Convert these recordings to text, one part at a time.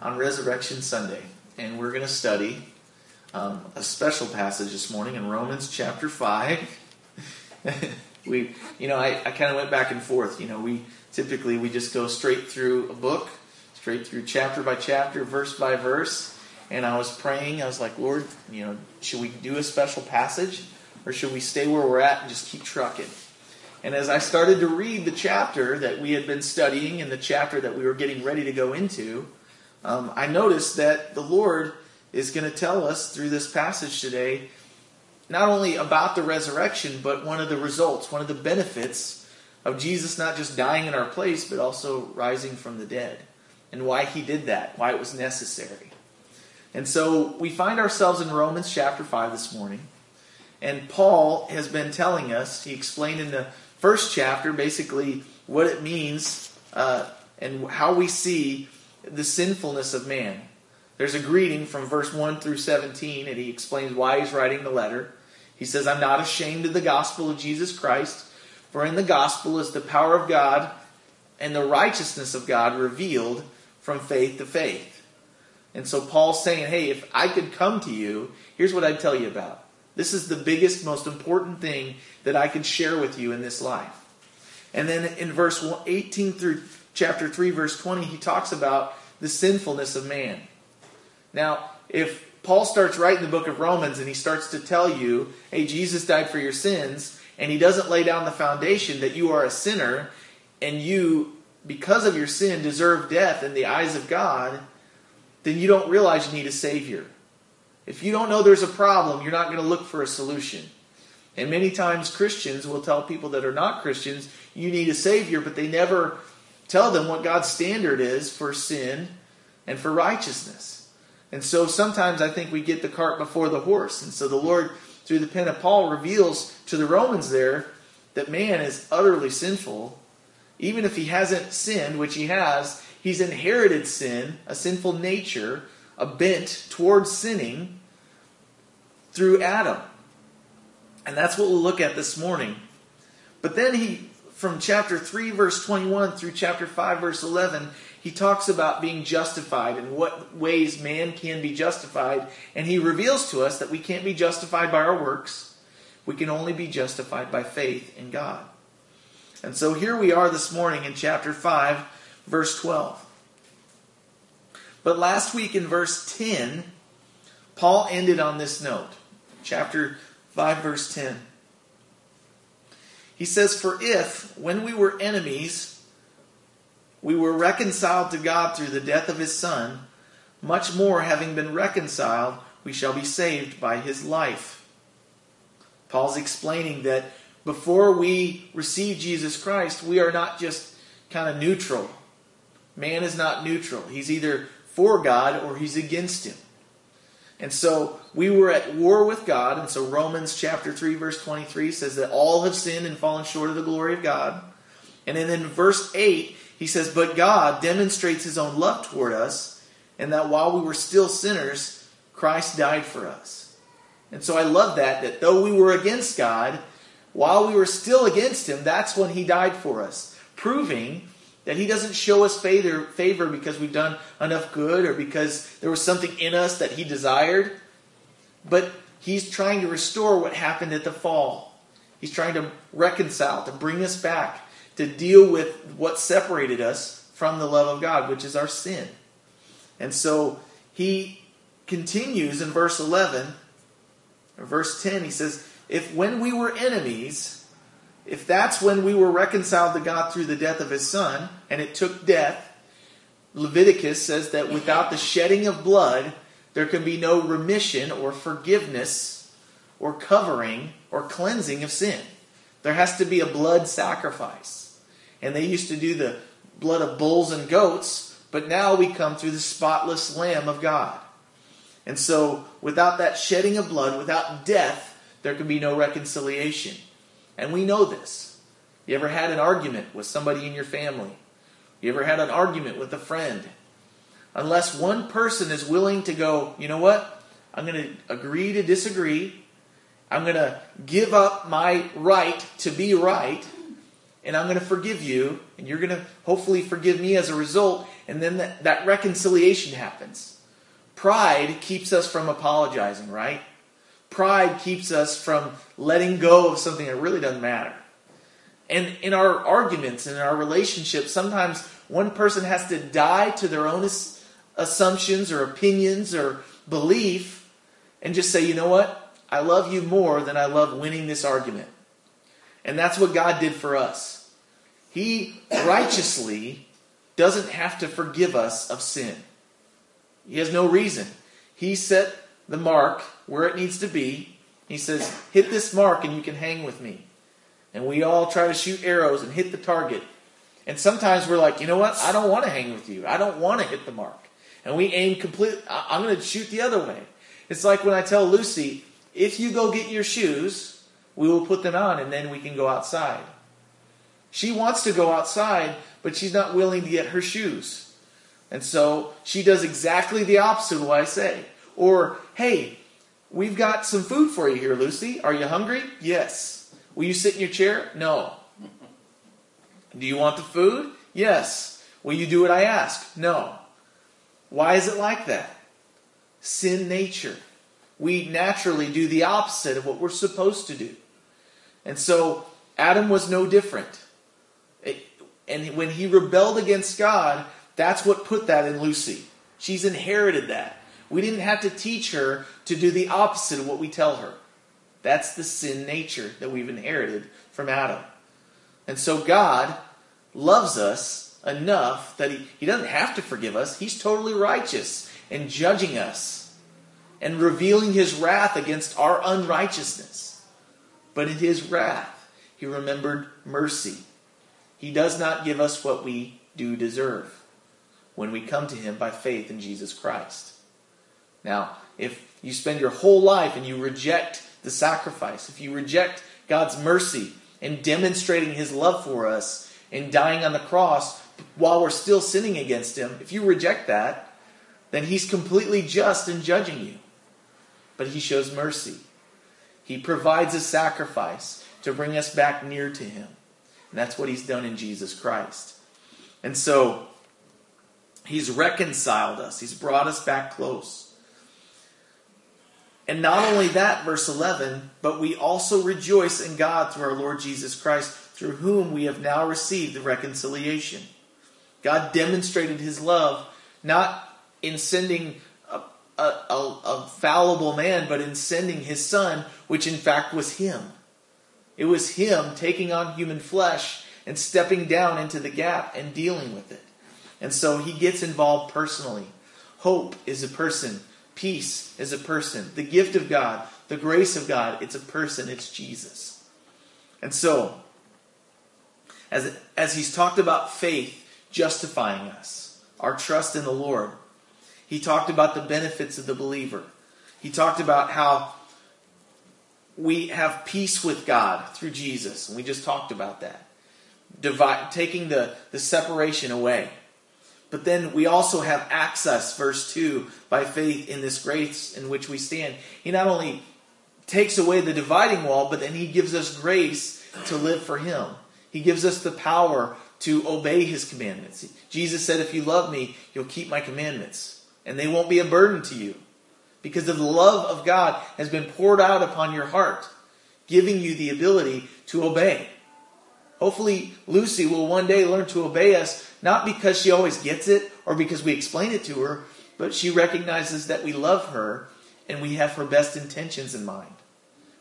on Resurrection Sunday, and we're going to study um, a special passage this morning in Romans chapter 5. we, you know, I, I kind of went back and forth. You know, we typically we just go straight through a book, straight through chapter by chapter, verse by verse. And I was praying. I was like, Lord, you know, should we do a special passage, or should we stay where we're at and just keep trucking? And as I started to read the chapter that we had been studying and the chapter that we were getting ready to go into, um, I noticed that the Lord is going to tell us through this passage today not only about the resurrection, but one of the results, one of the benefits of Jesus not just dying in our place, but also rising from the dead, and why he did that, why it was necessary. And so we find ourselves in Romans chapter 5 this morning. And Paul has been telling us, he explained in the first chapter basically what it means uh, and how we see the sinfulness of man. There's a greeting from verse 1 through 17, and he explains why he's writing the letter. He says, I'm not ashamed of the gospel of Jesus Christ, for in the gospel is the power of God and the righteousness of God revealed from faith to faith. And so Paul's saying, hey, if I could come to you, here's what I'd tell you about. This is the biggest, most important thing that I can share with you in this life. And then in verse 18 through chapter 3, verse 20, he talks about the sinfulness of man. Now, if Paul starts writing the book of Romans and he starts to tell you, hey, Jesus died for your sins, and he doesn't lay down the foundation that you are a sinner and you, because of your sin, deserve death in the eyes of God, then you don't realize you need a Savior. If you don't know there's a problem, you're not going to look for a solution. And many times Christians will tell people that are not Christians, you need a Savior, but they never tell them what God's standard is for sin and for righteousness. And so sometimes I think we get the cart before the horse. And so the Lord, through the pen of Paul, reveals to the Romans there that man is utterly sinful. Even if he hasn't sinned, which he has, he's inherited sin, a sinful nature, a bent towards sinning through Adam. And that's what we'll look at this morning. But then he, from chapter 3, verse 21 through chapter 5, verse 11, he talks about being justified and what ways man can be justified. And he reveals to us that we can't be justified by our works, we can only be justified by faith in God. And so here we are this morning in chapter 5, verse 12. But last week in verse 10, Paul ended on this note. Chapter 5, verse 10. He says, For if, when we were enemies, we were reconciled to God through the death of his Son, much more, having been reconciled, we shall be saved by his life. Paul's explaining that before we receive Jesus Christ, we are not just kind of neutral. Man is not neutral. He's either for God or he's against him. And so we were at war with God. And so Romans chapter 3, verse 23 says that all have sinned and fallen short of the glory of God. And then in verse 8, he says, But God demonstrates his own love toward us, and that while we were still sinners, Christ died for us. And so I love that, that though we were against God, while we were still against him, that's when he died for us, proving that He doesn't show us favor, favor because we've done enough good or because there was something in us that He desired. But He's trying to restore what happened at the fall. He's trying to reconcile, to bring us back, to deal with what separated us from the love of God, which is our sin. And so He continues in verse 11, or verse 10, He says, If when we were enemies, if that's when we were reconciled to God through the death of his son, and it took death, Leviticus says that without the shedding of blood, there can be no remission or forgiveness or covering or cleansing of sin. There has to be a blood sacrifice. And they used to do the blood of bulls and goats, but now we come through the spotless Lamb of God. And so, without that shedding of blood, without death, there can be no reconciliation. And we know this. You ever had an argument with somebody in your family? You ever had an argument with a friend? Unless one person is willing to go, you know what? I'm going to agree to disagree. I'm going to give up my right to be right. and I'm going to forgive you, and you're going to hopefully forgive me as a result, and then that, that reconciliation happens. Pride keeps us from apologizing, right? Pride keeps us from letting go of something that really doesn't matter. And in our arguments and in our relationships, sometimes one person has to die to their own assumptions or opinions or belief and just say, you know what? I love you more than I love winning this argument. And that's what God did for us. He righteously doesn't have to forgive us of sin. He has no reason. He set the mark where it needs to be. He says, hit this mark and you can hang with me. And we all try to shoot arrows and hit the target. And sometimes we're like, you know what? I don't want to hang with you. I don't want to hit the mark. And we aim complete. I'm going to shoot the other way. It's like when I tell Lucy, if you go get your shoes, we will put them on and then we can go outside. She wants to go outside, but she's not willing to get her shoes. And so she does exactly the opposite of what I say. Or, hey, we've got some food for you here, Lucy. Are you hungry? Yes. Will you sit in your chair? No. Do you want the food? Yes. Will you do what I ask? No. Why is it like that? Sin nature. We naturally do the opposite of what we're supposed to do. And so Adam was no different. and when he rebelled against God, that's what put that in Lucy. She's inherited that. We didn't have to teach her to do the opposite of what we tell her. That's the sin nature that we've inherited from Adam. And so God loves us enough that he, he doesn't have to forgive us. He's totally righteous and judging us and revealing his wrath against our unrighteousness. But in his wrath, he remembered mercy. He does not give us what we do deserve when we come to him by faith in Jesus Christ. Now, if you spend your whole life and you reject the sacrifice, if you reject God's mercy and demonstrating his love for us and dying on the cross while we're still sinning against him, if you reject that, then he's completely just in judging you. But he shows mercy. He provides a sacrifice to bring us back near to him. And that's what he's done in Jesus Christ. And so, he's reconciled us, he's brought us back close. And not only that, verse 11, but we also rejoice in God through our Lord Jesus Christ, through whom we have now received the reconciliation. God demonstrated his love not in sending a, a, a, a, fallible man, but in sending his son, which in fact was him. It was him taking on human flesh and stepping down into the gap and dealing with it. And so he gets involved personally. Hope is a person Peace is a person. The gift of God, the grace of God, it's a person, it's Jesus. And so, as, as he's talked about faith justifying us, our trust in the Lord, he talked about the benefits of the believer. He talked about how we have peace with God through Jesus, and we just talked about that. Taking the, the separation away. But then we also have access, verse 2, by faith in this grace in which we stand. He not only takes away the dividing wall, but then he gives us grace to live for him. He gives us the power to obey his commandments. Jesus said, If you love me, you'll keep my commandments, and they won't be a burden to you. Because the love of God has been poured out upon your heart, giving you the ability to obey. Hopefully, Lucy will one day learn to obey us not because she always gets it or because we explain it to her, but she recognizes that we love her and we have her best intentions in mind.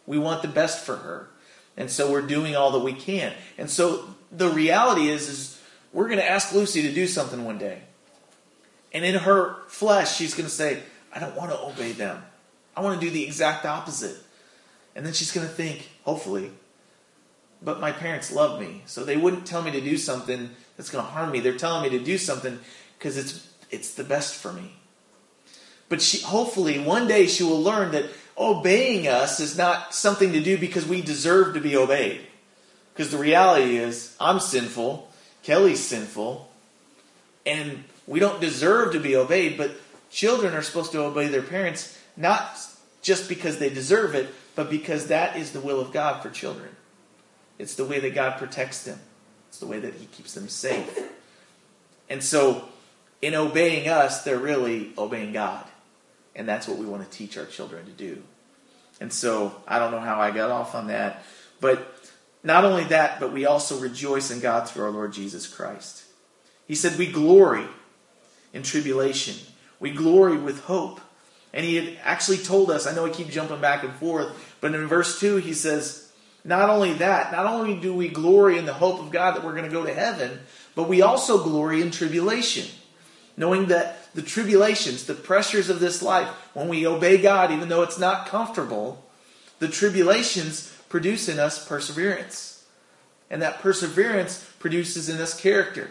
We want the best for her. And so we're doing all that we can. And so the reality is, is we're going to ask Lucy to do something one day. And in her flesh, she's going to say, I don't want to obey them. I want to do the exact opposite. And then she's going to think, hopefully, but my parents love me. So they wouldn't tell me to do something that's going to harm me. They're telling me to do something because it's it's the best for me. But she hopefully one day she will learn that obeying us is not something to do because we deserve to be obeyed. Because the reality is I'm sinful, Kelly's sinful, and we don't deserve to be obeyed, but children are supposed to obey their parents not just because they deserve it, but because that is the will of God for children. It's the way that God protects them. It's the way that He keeps them safe. And so, in obeying us, they're really obeying God. And that's what we want to teach our children to do. And so, I don't know how I got off on that. But not only that, but we also rejoice in God through our Lord Jesus Christ. He said, We glory in tribulation, we glory with hope. And he had actually told us, I know I keep jumping back and forth, but in verse 2, he says, Not only that, not only do we glory in the hope of God that we're going to go to heaven, but we also glory in tribulation, knowing that the tribulations, the pressures of this life, when we obey God, even though it's not comfortable, the tribulations produce in us perseverance. And that perseverance produces in us character.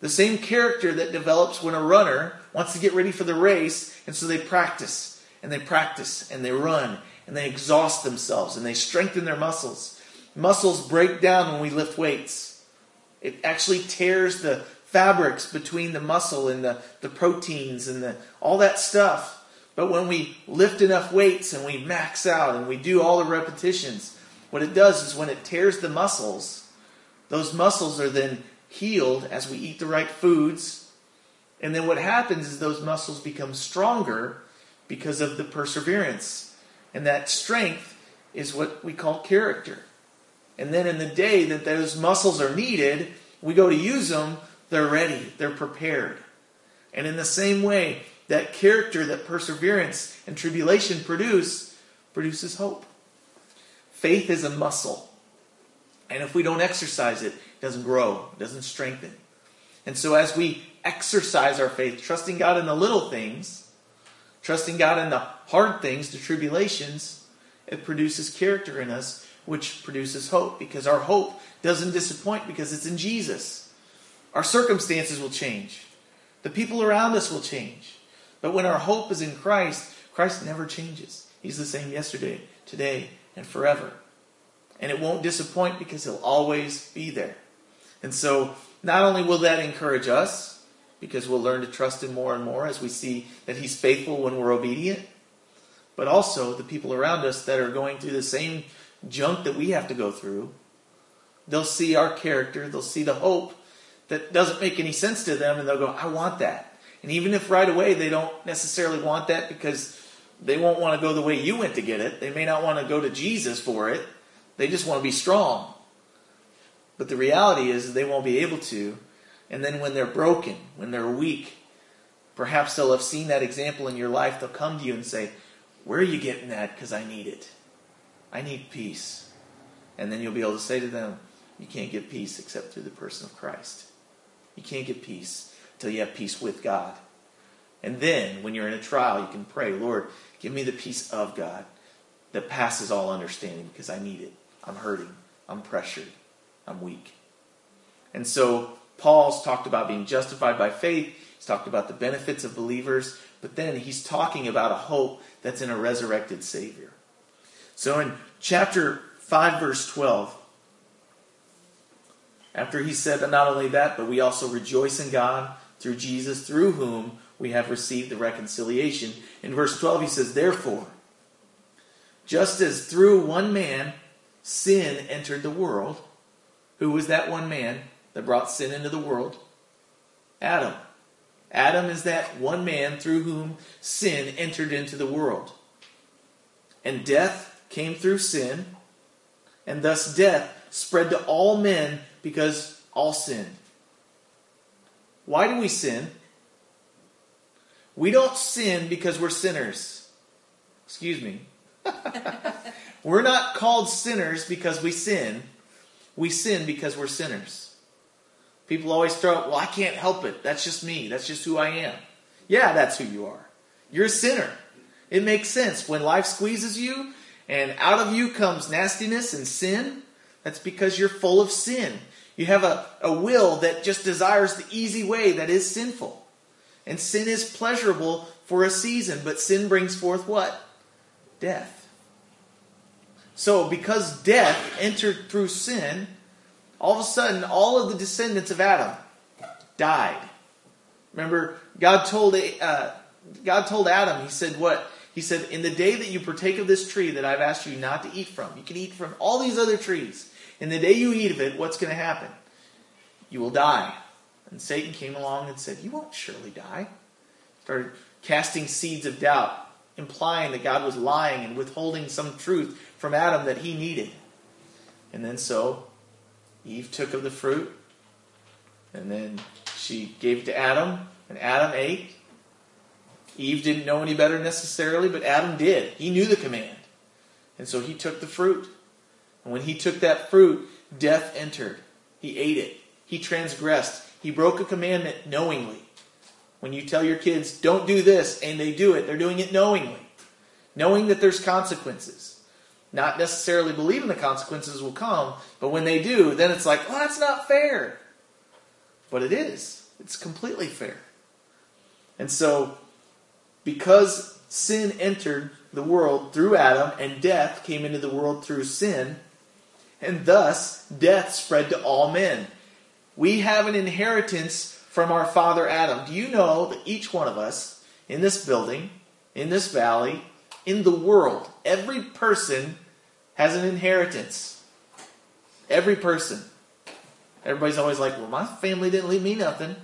The same character that develops when a runner wants to get ready for the race, and so they practice, and they practice, and they run, and they exhaust themselves, and they strengthen their muscles. Muscles break down when we lift weights. It actually tears the fabrics between the muscle and the, the proteins and the, all that stuff. But when we lift enough weights and we max out and we do all the repetitions, what it does is when it tears the muscles, those muscles are then healed as we eat the right foods. And then what happens is those muscles become stronger because of the perseverance. And that strength is what we call character. And then in the day that those muscles are needed, we go to use them, they're ready, they're prepared. And in the same way, that character that perseverance and tribulation produce produces hope. Faith is a muscle. And if we don't exercise it, it doesn't grow, it doesn't strengthen. And so as we exercise our faith, trusting God in the little things, trusting God in the hard things, the tribulations, it produces character in us, which produces hope, because our hope doesn't disappoint because it's in Jesus. Our circumstances will change. The people around us will change. But when our hope is in Christ, Christ never changes. He's the same yesterday, today, and forever. And it won't disappoint because he'll always be there. And so, not only will that encourage us, because we'll learn to trust him more and more as we see that he's faithful when we're obedient, but also the people around us that are going through the same junk that we have to go through. They'll see our character, they'll see the hope that doesn't make any sense to them, and they'll go, I want that. And even if right away they don't necessarily want that because they won't want to go the way you went to get it, they may not want to go to Jesus for it. They just want to be strong. But the reality is they won't be able to. And then when they're broken, when they're weak, perhaps they'll have seen that example in your life. They'll come to you and say, Where are you getting that? Because I need it. I need peace. And then you'll be able to say to them, You can't get peace except through the person of Christ. You can't get peace till you have peace with God. And then, when you're in a trial, you can pray, Lord, give me the peace of God that passes all understanding because I need it. I'm hurting. I'm pressured. I'm weak. And so, Paul's talked about being justified by faith. He's talked about the benefits of believers. But then he's talking about a hope that's in a resurrected Savior. So, in chapter 5, verse 12, after he said that not only that, but we also rejoice in God through Jesus, through whom we have received the reconciliation. In verse 12, he says, Therefore, just as through one man sin entered the world, who was that one man that brought sin into the world? Adam. Adam is that one man through whom sin entered into the world. And death came through sin, and thus death spread to all men because all sinned. Why do we sin? We don't sin because we're sinners. Excuse me. we're not called sinners because we sin. We sin because we're sinners. People always throw well, I can't help it. That's just me. That's just who I am. Yeah, that's who you are. You're a sinner. It makes sense. When life squeezes you and out of you comes nastiness and sin, that's because you're full of sin. You have a, a will that just desires the easy way that is sinful. And sin is pleasurable for a season, but sin brings forth what? Death. So, because death entered through sin, all of a sudden, all of the descendants of Adam died. Remember, God told uh, God told Adam. He said, "What? He said, in the day that you partake of this tree that I've asked you not to eat from, you can eat from all these other trees. In the day you eat of it, what's going to happen? You will die. And Satan came along and said, You won't surely die. Started casting seeds of doubt, implying that God was lying and withholding some truth from Adam that he needed. And then so Eve took of the fruit, and then she gave it to Adam, and Adam ate. Eve didn't know any better necessarily, but Adam did. He knew the command. And so he took the fruit. And when he took that fruit, death entered. He ate it. He transgressed. He broke a commandment knowingly. When you tell your kids, don't do this, and they do it, they're doing it knowingly. Knowing that there's consequences. Not necessarily believing the consequences will come, but when they do, then it's like, well, that's not fair. But it is. It's completely fair. And so, because sin entered the world through Adam and death came into the world through sin, and thus death spread to all men. We have an inheritance from our father Adam. Do you know that each one of us in this building, in this valley, in the world, every person has an inheritance? Every person. Everybody's always like, well, my family didn't leave me nothing.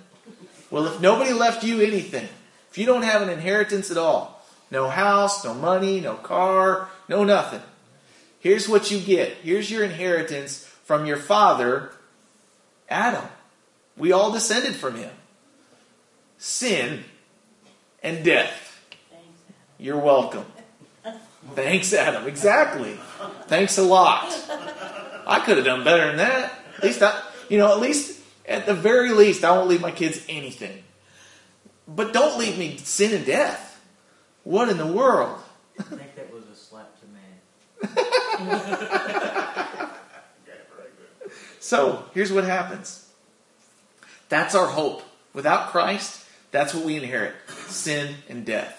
Well, if nobody left you anything, if you don't have an inheritance at all, no house, no money, no car, no nothing, Here's what you get. Here's your inheritance from your father, Adam. We all descended from him. Sin and death. You're welcome. Thanks, Adam. Exactly. Thanks a lot. I could have done better than that. At least I, you know, at least, at the very least, I won't leave my kids anything. But don't leave me sin and death. What in the world? I think that was a slap to man. so here's what happens. That's our hope. Without Christ, that's what we inherit sin and death.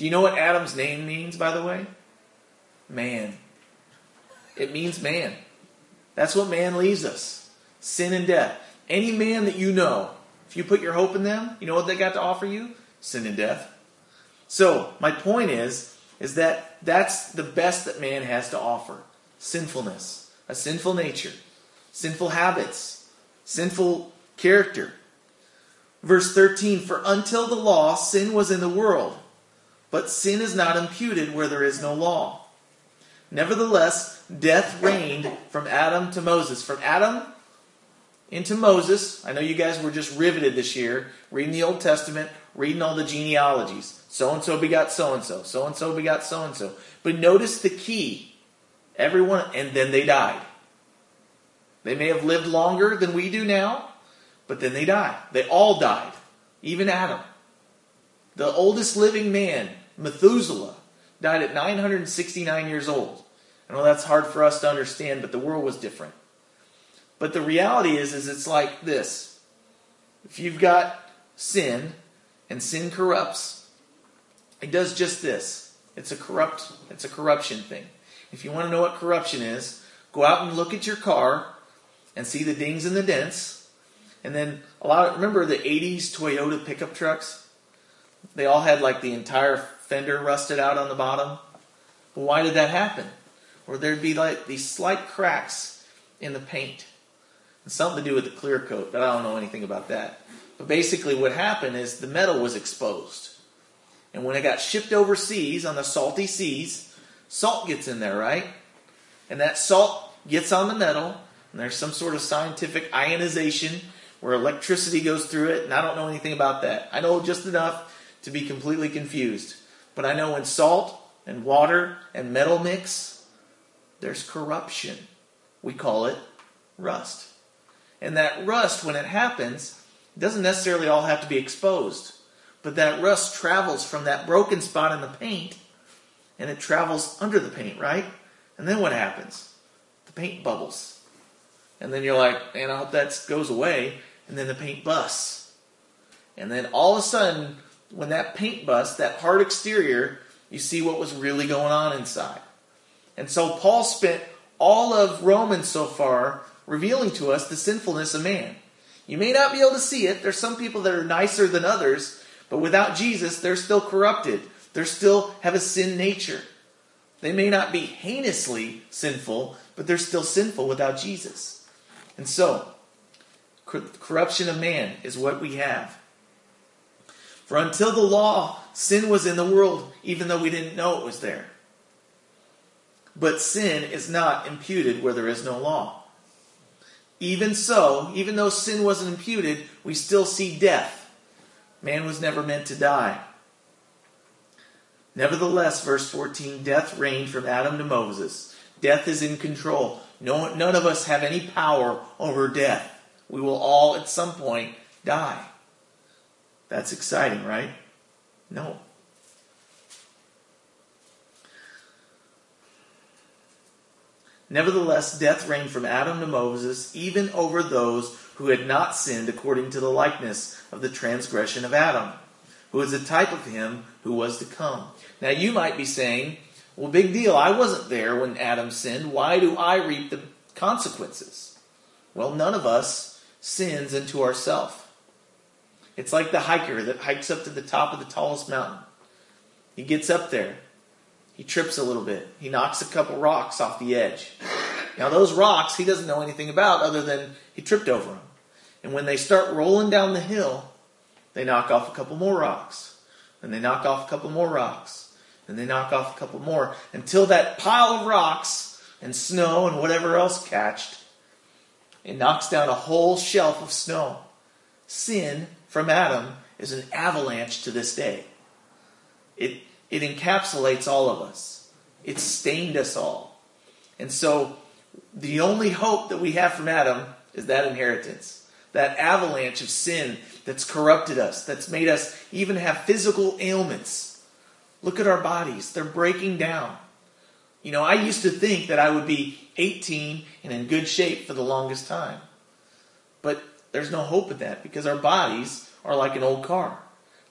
Do you know what Adam's name means, by the way? Man. It means man. That's what man leaves us sin and death. Any man that you know, if you put your hope in them, you know what they got to offer you? Sin and death. So, my point is, is that that's the best that man has to offer sinfulness, a sinful nature, sinful habits, sinful character. Verse 13 For until the law, sin was in the world, but sin is not imputed where there is no law. Nevertheless, death reigned from Adam to Moses. From Adam into Moses. I know you guys were just riveted this year, reading the Old Testament, reading all the genealogies. So and so begot so and so. So and so begot so and so. But notice the key. Everyone, and then they died. They may have lived longer than we do now, but then they died. They all died. Even Adam. The oldest living man, Methuselah, died at 969 years old. I know that's hard for us to understand, but the world was different. But the reality is, is it's like this. If you've got sin, and sin corrupts, it does just this. It's a corrupt, it's a corruption thing. If you want to know what corruption is, go out and look at your car and see the dings and the dents. And then a lot of, remember the 80s Toyota pickup trucks? They all had like the entire fender rusted out on the bottom. Why did that happen? Or there'd be like these slight cracks in the paint. Something to do with the clear coat, but I don't know anything about that. But basically, what happened is the metal was exposed. And when it got shipped overseas on the salty seas, salt gets in there, right? And that salt gets on the metal, and there's some sort of scientific ionization where electricity goes through it, and I don't know anything about that. I know just enough to be completely confused. But I know when salt and water and metal mix, there's corruption. We call it rust. And that rust, when it happens, doesn't necessarily all have to be exposed. But that rust travels from that broken spot in the paint and it travels under the paint, right? And then what happens? The paint bubbles. And then you're like, man, I hope that goes away. And then the paint busts. And then all of a sudden, when that paint busts, that hard exterior, you see what was really going on inside. And so Paul spent all of Romans so far revealing to us the sinfulness of man. You may not be able to see it. There's some people that are nicer than others, but without Jesus, they're still corrupted. They still have a sin nature. They may not be heinously sinful, but they're still sinful without Jesus. And so, corruption of man is what we have. For until the law, sin was in the world, even though we didn't know it was there. But sin is not imputed where there is no law. Even so, even though sin wasn't imputed, we still see death. Man was never meant to die. Nevertheless, verse 14, death reigned from Adam to Moses. Death is in control. No, none of us have any power over death. We will all at some point die. That's exciting, right? No. Nevertheless, death reigned from Adam to Moses, even over those who had not sinned according to the likeness of the transgression of Adam, who is a type of him who was to come. Now you might be saying, well, big deal. I wasn't there when Adam sinned. Why do I reap the consequences? Well, none of us sins into ourself. It's like the hiker that hikes up to the top of the tallest mountain. He gets up there. He trips a little bit. He knocks a couple rocks off the edge. Now, those rocks he doesn't know anything about other than he tripped over them. And when they start rolling down the hill, they knock off a couple more rocks. And they knock off a couple more rocks and they knock off a couple more until that pile of rocks and snow and whatever else catched, it knocks down a whole shelf of snow. Sin from Adam is an avalanche to this day. It, it encapsulates all of us. It stained us all. And so the only hope that we have from Adam is that inheritance. That avalanche of sin that's corrupted us, that's made us even have physical ailments Look at our bodies, they're breaking down. You know, I used to think that I would be 18 and in good shape for the longest time. But there's no hope of that because our bodies are like an old car.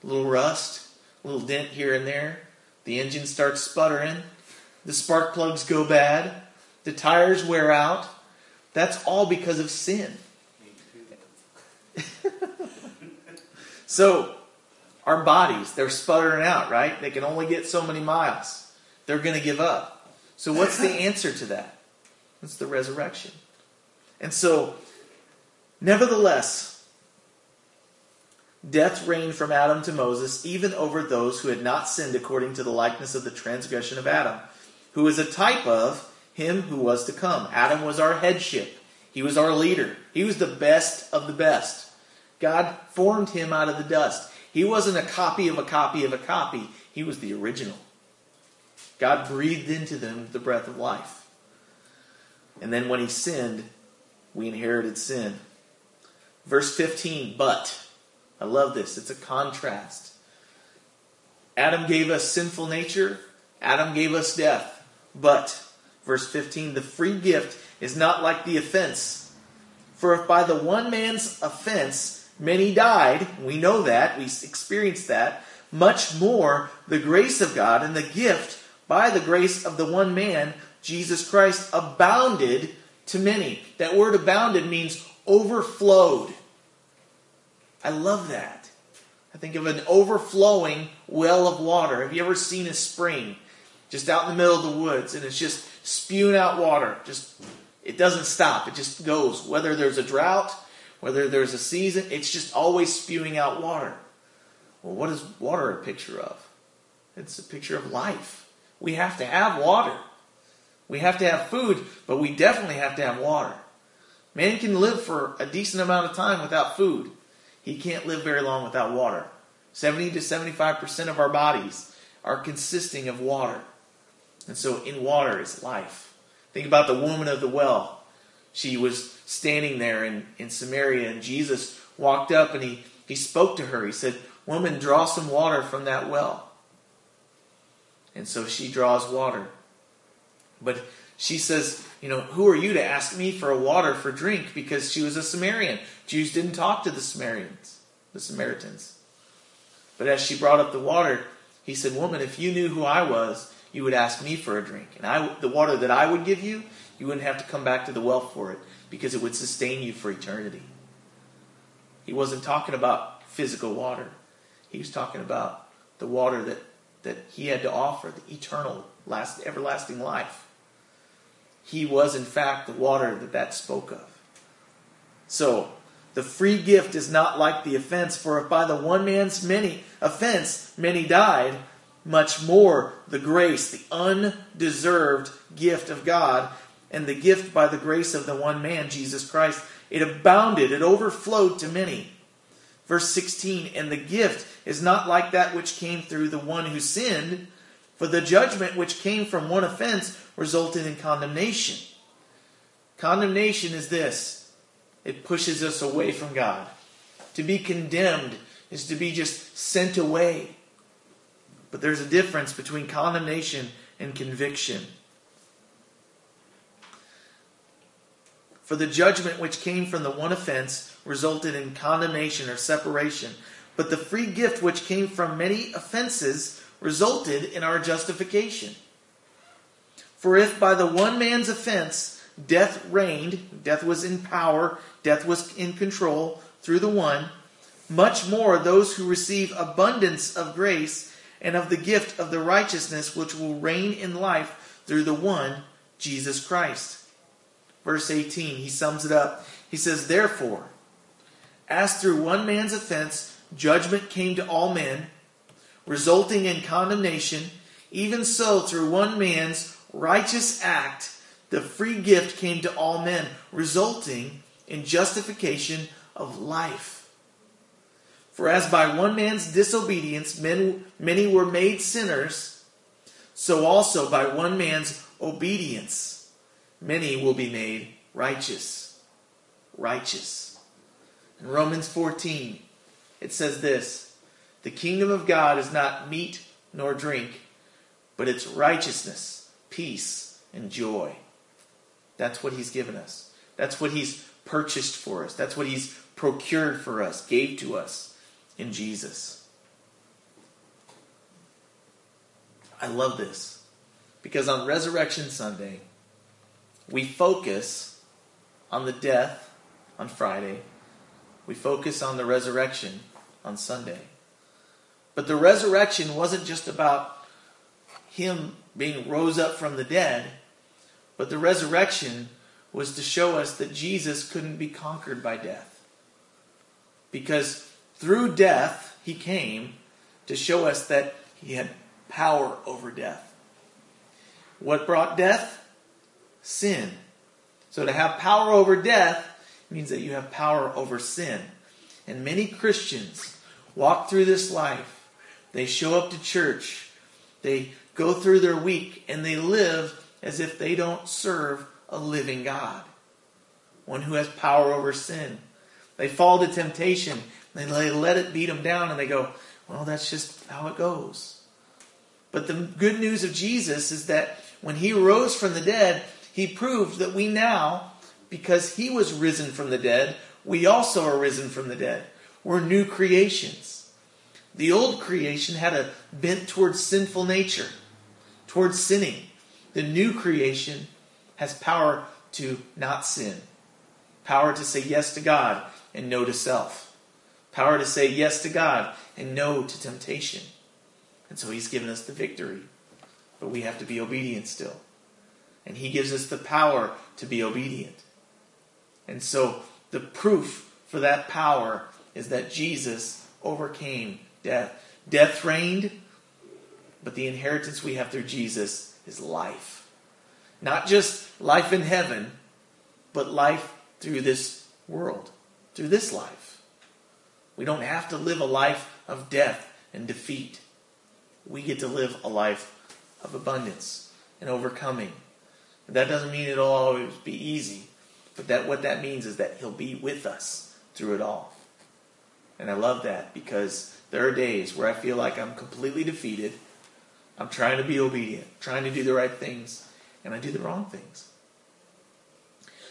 A little rust, a little dent here and there. The engine starts sputtering. The spark plugs go bad. The tires wear out. That's all because of sin. so, our bodies, they're sputtering out, right? They can only get so many miles. They're going to give up. So, what's the answer to that? It's the resurrection. And so, nevertheless, death reigned from Adam to Moses, even over those who had not sinned according to the likeness of the transgression of Adam, who is a type of him who was to come. Adam was our headship, he was our leader, he was the best of the best. God formed him out of the dust. He wasn't a copy of a copy of a copy, he was the original. God breathed into them the breath of life. And then when he sinned, we inherited sin. Verse 15, but. I love this. It's a contrast. Adam gave us sinful nature, Adam gave us death. But, verse 15, the free gift is not like the offense. For if by the one man's offense Many died. We know that. We experienced that. Much more, the grace of God and the gift by the grace of the one man, Jesus Christ, abounded to many. That word abounded means overflowed. I love that. I think of an overflowing well of water. Have you ever seen a spring just out in the middle of the woods and it's just spewing out water? Just it doesn't stop. It just goes. Whether there's a drought, whether there's a season, it's just always spewing out water. Well, what is water a picture of? It's a picture of life. We have to have water. We have to have food, but we definitely have to have water. Man can live for a decent amount of time without food. He can't live very long without water. 70 to 75% of our bodies are consisting of water. And so in water is life. Think about the woman of the well. She was standing there in, in Samaria, and Jesus walked up and he, he spoke to her. He said, Woman, draw some water from that well. And so she draws water. But she says, You know, who are you to ask me for a water for drink? Because she was a Samaritan. Jews didn't talk to the Samaritans, the Samaritans. But as she brought up the water, he said, Woman, if you knew who I was, you would ask me for a drink. And I, the water that I would give you, you wouldn't have to come back to the well for it because it would sustain you for eternity. He wasn't talking about physical water. He was talking about the water that, that he had to offer, the eternal, last, everlasting life. He was, in fact, the water that that spoke of. So, The free gift is not like the offense, for if by the one man's many offense many died, much more the grace, the undeserved gift of God, and the gift by the grace of the one man, Jesus Christ, it abounded, it overflowed to many. Verse 16, and the gift is not like that which came through the one who sinned, for the judgment which came from one offense resulted in condemnation. Condemnation is this it pushes us away from God. To be condemned is to be just sent away. But there's a difference between condemnation and conviction. For the judgment which came from the one offense resulted in condemnation or separation, but the free gift which came from many offenses resulted in our justification. For if by the one man's offense death reigned, death was in power, death was in control through the one, much more those who receive abundance of grace and of the gift of the righteousness which will reign in life through the one, Jesus Christ. Verse 18, he sums it up. He says, Therefore, as through one man's offense judgment came to all men, resulting in condemnation, even so through one man's righteous act the free gift came to all men, resulting in justification of life. For as by one man's disobedience men, many were made sinners, so also by one man's obedience many will be made righteous. Righteous. In Romans 14, it says this The kingdom of God is not meat nor drink, but it's righteousness, peace, and joy. That's what He's given us. That's what He's purchased for us. That's what He's procured for us, gave to us in Jesus. I love this because on Resurrection Sunday, we focus on the death on Friday, we focus on the resurrection on Sunday. But the resurrection wasn't just about him being rose up from the dead, but the resurrection was to show us that Jesus couldn't be conquered by death. Because through death, he came to show us that he had power over death. What brought death? Sin. So to have power over death means that you have power over sin. And many Christians walk through this life. They show up to church. They go through their week and they live as if they don't serve a living God, one who has power over sin. They fall to temptation they let it beat them down and they go, well, that's just how it goes. But the good news of Jesus is that when he rose from the dead, he proved that we now, because he was risen from the dead, we also are risen from the dead. We're new creations. The old creation had a bent towards sinful nature, towards sinning. The new creation has power to not sin, power to say yes to God and no to self. Power to say yes to God and no to temptation. And so He's given us the victory. But we have to be obedient still. And He gives us the power to be obedient. And so the proof for that power is that Jesus overcame death. Death reigned, but the inheritance we have through Jesus is life. Not just life in heaven, but life through this world, through this life. We don't have to live a life of death and defeat. We get to live a life of abundance and overcoming. That doesn't mean it'll always be easy, but that what that means is that He'll be with us through it all. And I love that because there are days where I feel like I'm completely defeated. I'm trying to be obedient, trying to do the right things, and I do the wrong things.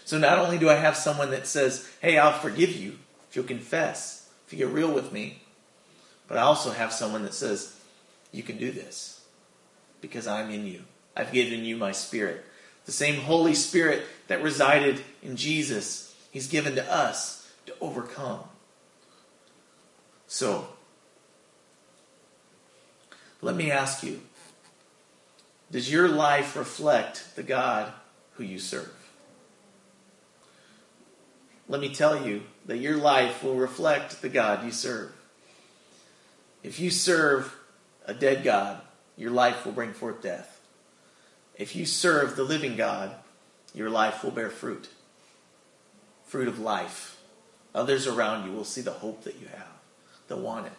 So not only do I have someone that says, Hey, I'll forgive you if you'll confess, if you get real with me. But I also have someone that says, You can do this because I'm in you. I've given you my spirit. The same Holy Spirit that resided in Jesus, He's given to us to overcome. So, let me ask you Does your life reflect the God who you serve? let me tell you that your life will reflect the God you serve. If you serve a dead God, your life will bring forth death. If you serve the living God, your life will bear fruit fruit of life. Others around you will see the hope that you have. They'll want it.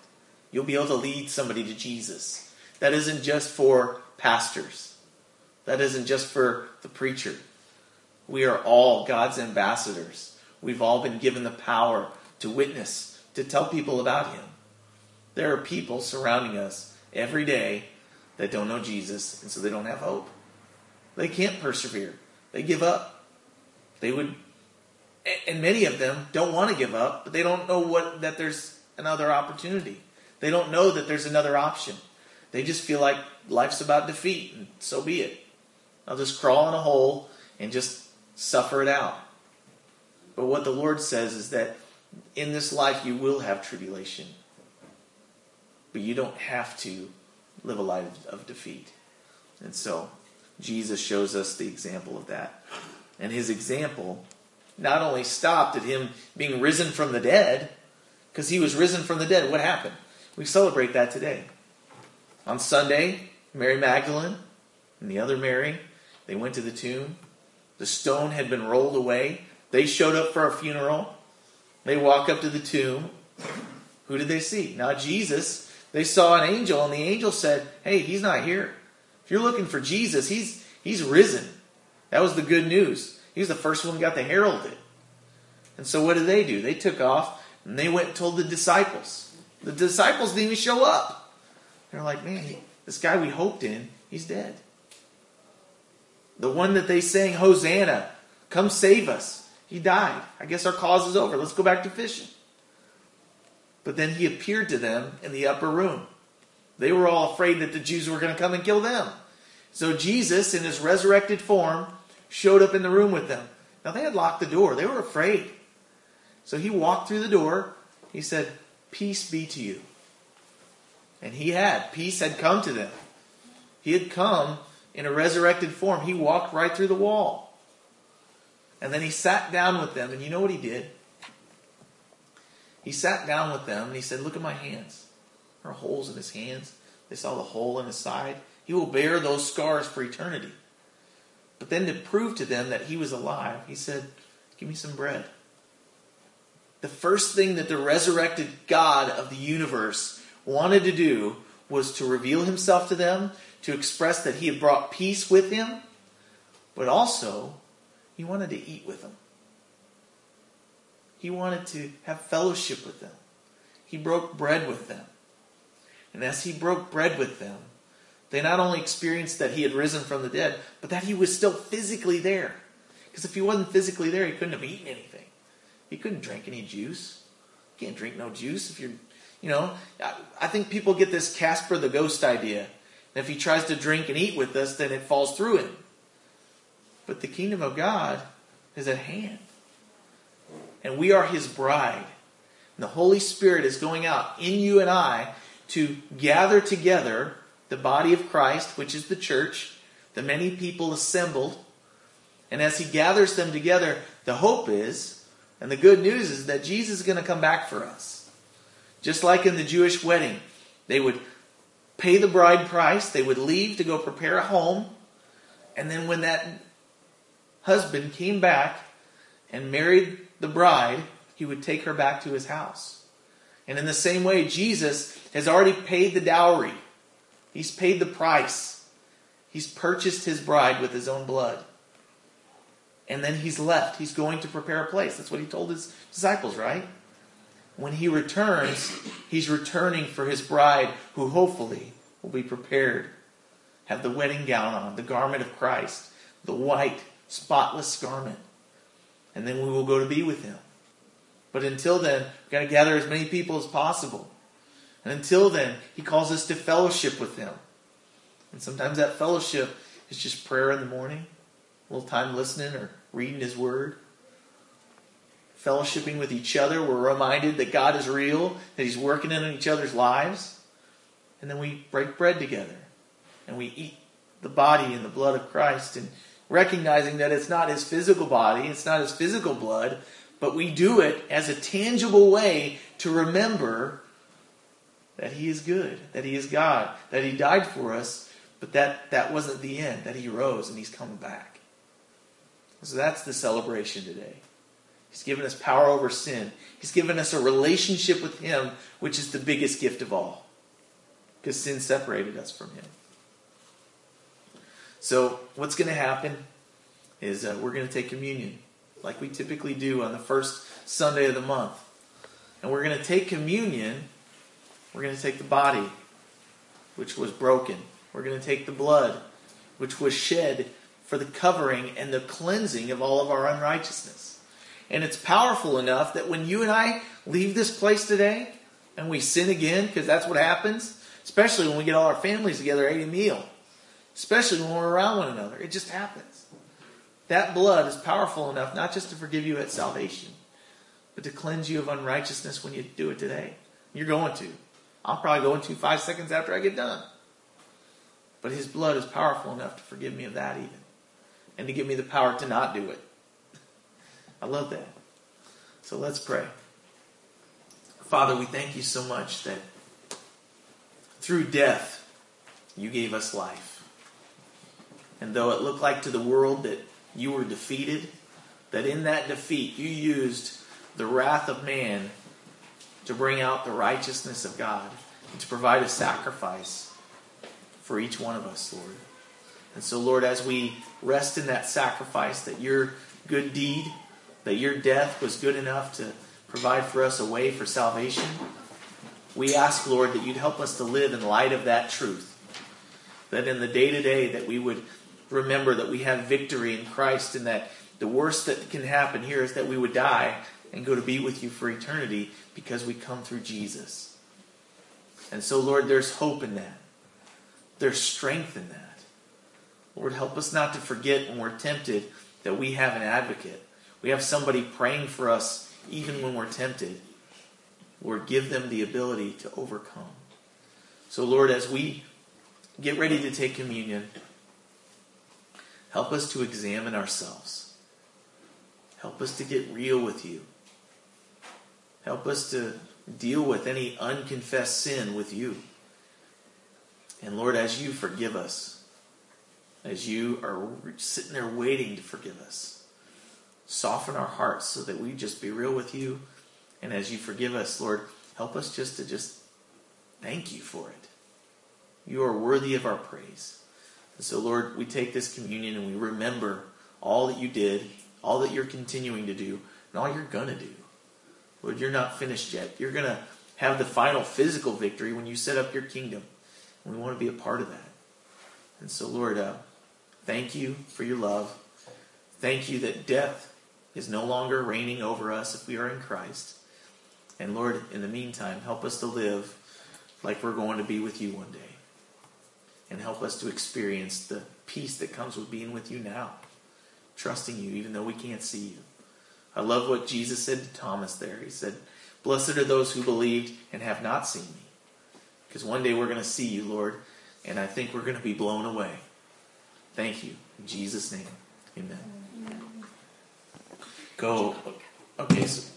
You'll be able to lead somebody to Jesus. That isn't just for pastors, that isn't just for the preacher. We are all God's ambassadors. We've all been given the power to witness, to tell people about Him. There are people surrounding us every day that don't know Jesus, and so they don't have hope. They can't persevere. They give up. They would, and many of them don't want to give up, but they don't know what that there's another opportunity. They don't know that there's another option. They just feel like life's about defeat, and so be it. I'll just crawl in a hole and just suffer it out. But what the Lord says is that in this life you will have tribulation, but you don't have to live a life of defeat. And so Jesus shows us the example of that. And his example not only stopped at him being risen from the dead, because he was risen from the dead. What happened? We celebrate that today. On Sunday, Mary Magdalene and the other Mary, they went to the tomb. The stone had been rolled away. They showed up for a funeral. They walk up to the tomb. Who did they see? Not Jesus. They saw an angel, and the angel said, Hey, he's not here. If you're looking for Jesus, he's, he's risen. That was the good news. He was the first one who got to herald it. And so what did they do? They took off and they went and told the disciples. The disciples didn't even show up. They're like, man, he, this guy we hoped in, he's dead. The one that they sang, Hosanna, come save us. He died. I guess our cause is over. Let's go back to fishing. But then he appeared to them in the upper room. They were all afraid that the Jews were going to come and kill them. So Jesus, in his resurrected form, showed up in the room with them. Now they had locked the door, they were afraid. So he walked through the door. He said, Peace be to you. And he had. Peace had come to them. He had come in a resurrected form. He walked right through the wall. And then he sat down with them. And you know what he did? He sat down with them and he said, Look at my hands. There are holes in his hands. They saw the hole in his side. He will bear those scars for eternity. But then to prove to them that he was alive, he said, Give me some bread. The first thing that the resurrected God of the universe wanted to do was to reveal himself to them, to express that he had brought peace with him, but also he wanted to eat with them. He wanted to have fellowship with them. He broke bread with them. And as he broke bread with them, they not only experienced that he had risen from the dead, but that he was still physically there. Because if he wasn't physically there, he couldn't have eaten anything. He couldn't drink any juice. You can't drink no juice if you're, you know. I think people get this Casper the Ghost idea. And if he tries to drink and eat with us, then it falls through him. But the kingdom of God is at hand and we are his bride. And the Holy Spirit is going out in you and I to gather together the body of Christ, which is the church, the many people assembled. And as he gathers them together, the hope is, and the good news is that Jesus is going to come back for us. Just like in the Jewish wedding, they would pay the bride price, they would leave to go prepare a home, and then when that husband came back and married the bride, he would take her back to his house. And in the same way, Jesus has already paid the dowry. He's paid the price. He's purchased his bride with his own blood. And then he's left. He's going to prepare a place. That's what he told his disciples, right? When he returns, he's returning for his bride, who hopefully will be prepared, have the wedding gown on, the garment of Christ, the white, spotless garment and then we will go to be with him. But until then, we've got to gather as many people as possible. And until then, he calls us to fellowship with him. And sometimes that fellowship is just prayer in the morning, a little time listening or reading his word. Fellowshipping with each other, we're reminded that God is real, that he's working in each other's lives. And then we break bread together and we eat the body and the blood of Christ and recognizing that it's not his physical body, it's not his physical blood, but we do it as a tangible way to remember that He is good, that He is God, that He died for us, but that, that wasn't the end, that He rose and He's coming back. So that's the celebration today. He's given us power over sin. He's given us a relationship with Him, which is the biggest gift of all. Because sin separated us from Him. So, what's going to happen is uh, we're going to take communion, like we typically do on the first Sunday of the month. And we're going to take communion. We're going to take the body, which was broken. We're going to take the blood, which was shed for the covering and the cleansing of all of our unrighteousness. And it's powerful enough that when you and I leave this place today and we sin again, because that's what happens, especially when we get all our families together at a meal, especially when we're around one another, it just happens. That blood is powerful enough not just to forgive you at salvation, but to cleanse you of unrighteousness when you do it today. You're going to. I'm probably going to five seconds after I get done. But his blood is powerful enough to forgive me of that even. And to give me the power to not do it. I love that. So let's pray. Father, we thank you so much that through death, you gave us life. And though it looked like to the world that you were defeated, that in that defeat you used the wrath of man to bring out the righteousness of God and to provide a sacrifice for each one of us, Lord. And so, Lord, as we rest in that sacrifice, that your good deed, that your death was good enough to provide for us a way for salvation, we ask, Lord, that you'd help us to live in light of that truth. That in the day to day that we would remember that we have victory in Christ and that the worst that can happen here is that we would die and go to be with you for eternity because we come through Jesus. And so, Lord, there's hope in that. There's strength in that. Lord, help us not to forget when we're tempted that we have an advocate. We have somebody praying for us even when we're tempted. Lord, give them the ability to overcome. So, Lord, as we get ready to take communion, Help us to examine ourselves. Help us to get real with you. Help us to deal with any unconfessed sin with you. And Lord, as you forgive us, as you are sitting there waiting to forgive us, soften our hearts so that we just be real with you. And as you forgive us, Lord, help us just to just thank you for it. You are worthy of our praise. And so, Lord, we take this communion and we remember all that you did, all that you're continuing to do, and all you're going to do. Lord, you're not finished yet. You're going to have the final physical victory when you set up your kingdom. And we want to be a part of that. And so, Lord, uh, thank you for your love. Thank you that death is no longer reigning over us if we are in Christ. And Lord, in the meantime, help us to live like we're going to be with you one day and help us to experience the peace that comes with being with you now, trusting you even though we can't see you. I love what Jesus said to Thomas there. He said, Blessed are those who believed and have not seen me. Because one day we're going to see you, Lord, and I think we're going to be blown away. Thank you. In Jesus' name, amen. Go. Okay, so